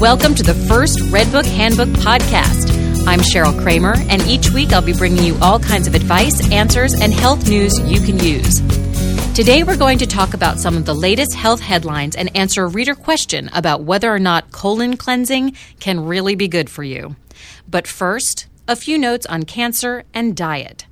Welcome to the first Redbook Handbook podcast. I'm Cheryl Kramer, and each week I'll be bringing you all kinds of advice, answers, and health news you can use. Today we're going to talk about some of the latest health headlines and answer a reader question about whether or not colon cleansing can really be good for you. But first, a few notes on cancer and diet.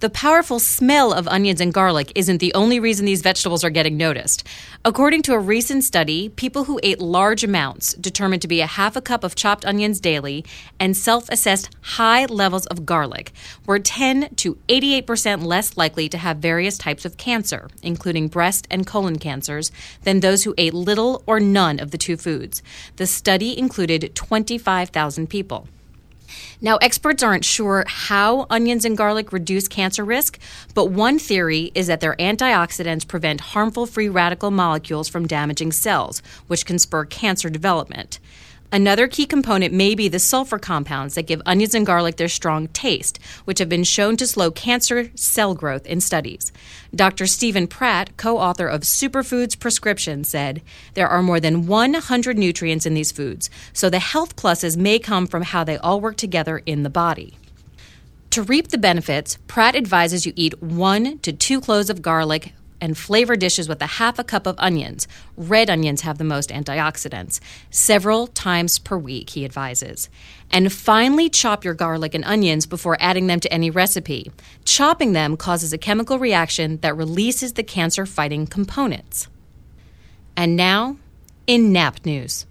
The powerful smell of onions and garlic isn't the only reason these vegetables are getting noticed. According to a recent study, people who ate large amounts, determined to be a half a cup of chopped onions daily, and self assessed high levels of garlic, were 10 to 88% less likely to have various types of cancer, including breast and colon cancers, than those who ate little or none of the two foods. The study included 25,000 people. Now, experts aren't sure how onions and garlic reduce cancer risk, but one theory is that their antioxidants prevent harmful free radical molecules from damaging cells, which can spur cancer development. Another key component may be the sulfur compounds that give onions and garlic their strong taste, which have been shown to slow cancer cell growth in studies. Dr. Stephen Pratt, co author of Superfoods Prescription, said there are more than 100 nutrients in these foods, so the health pluses may come from how they all work together in the body. To reap the benefits, Pratt advises you eat one to two cloves of garlic and flavor dishes with a half a cup of onions. Red onions have the most antioxidants. Several times per week, he advises. And finely chop your garlic and onions before adding them to any recipe. Chopping them causes a chemical reaction that releases the cancer fighting components. And now, in nap news.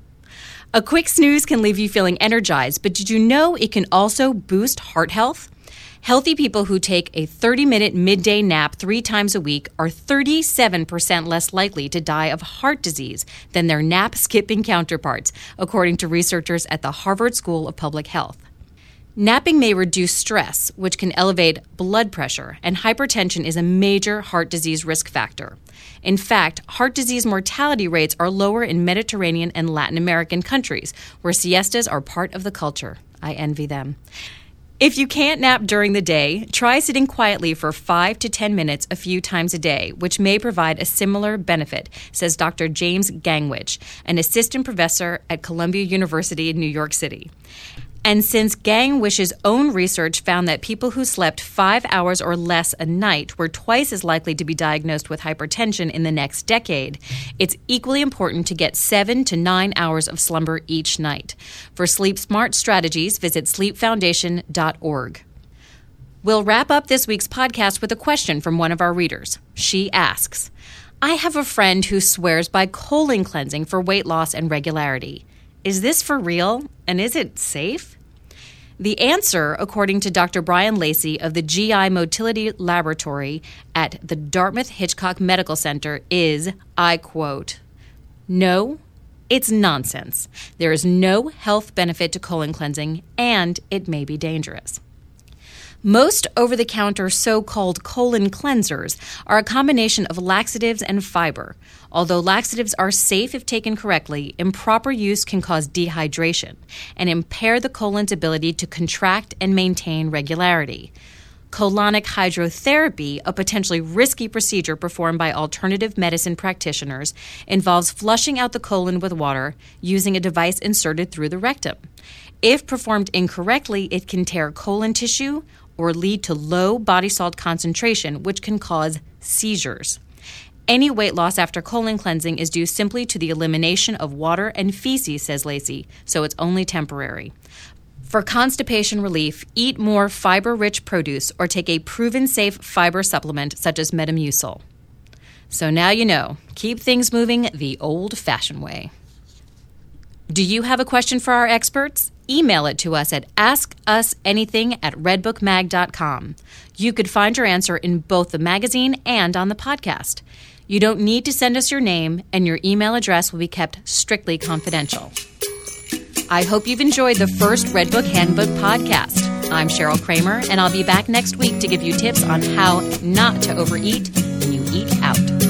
A quick snooze can leave you feeling energized, but did you know it can also boost heart health? Healthy people who take a 30 minute midday nap three times a week are 37% less likely to die of heart disease than their nap skipping counterparts, according to researchers at the Harvard School of Public Health. Napping may reduce stress, which can elevate blood pressure, and hypertension is a major heart disease risk factor. In fact, heart disease mortality rates are lower in Mediterranean and Latin American countries, where siestas are part of the culture. I envy them. If you can't nap during the day, try sitting quietly for 5 to 10 minutes a few times a day, which may provide a similar benefit, says Dr. James Gangwisch, an assistant professor at Columbia University in New York City. And since Gangwisch's own research found that people who slept five hours or less a night were twice as likely to be diagnosed with hypertension in the next decade, it's equally important to get seven to nine hours of slumber each night. For sleep smart strategies, visit sleepfoundation.org. We'll wrap up this week's podcast with a question from one of our readers. She asks I have a friend who swears by colon cleansing for weight loss and regularity. Is this for real? And is it safe? The answer, according to Dr. Brian Lacy of the GI Motility Laboratory at the Dartmouth Hitchcock Medical Center, is I quote, No, it's nonsense. There is no health benefit to colon cleansing, and it may be dangerous. Most over the counter so called colon cleansers are a combination of laxatives and fiber. Although laxatives are safe if taken correctly, improper use can cause dehydration and impair the colon's ability to contract and maintain regularity. Colonic hydrotherapy, a potentially risky procedure performed by alternative medicine practitioners, involves flushing out the colon with water using a device inserted through the rectum. If performed incorrectly, it can tear colon tissue or lead to low body salt concentration, which can cause seizures. Any weight loss after colon cleansing is due simply to the elimination of water and feces, says Lacy, so it's only temporary. For constipation relief, eat more fiber rich produce or take a proven safe fiber supplement such as Metamucil. So now you know, keep things moving the old fashioned way. Do you have a question for our experts? Email it to us at askusanything at redbookmag.com. You could find your answer in both the magazine and on the podcast. You don't need to send us your name, and your email address will be kept strictly confidential. I hope you've enjoyed the first Redbook Handbook podcast. I'm Cheryl Kramer, and I'll be back next week to give you tips on how not to overeat when you eat out.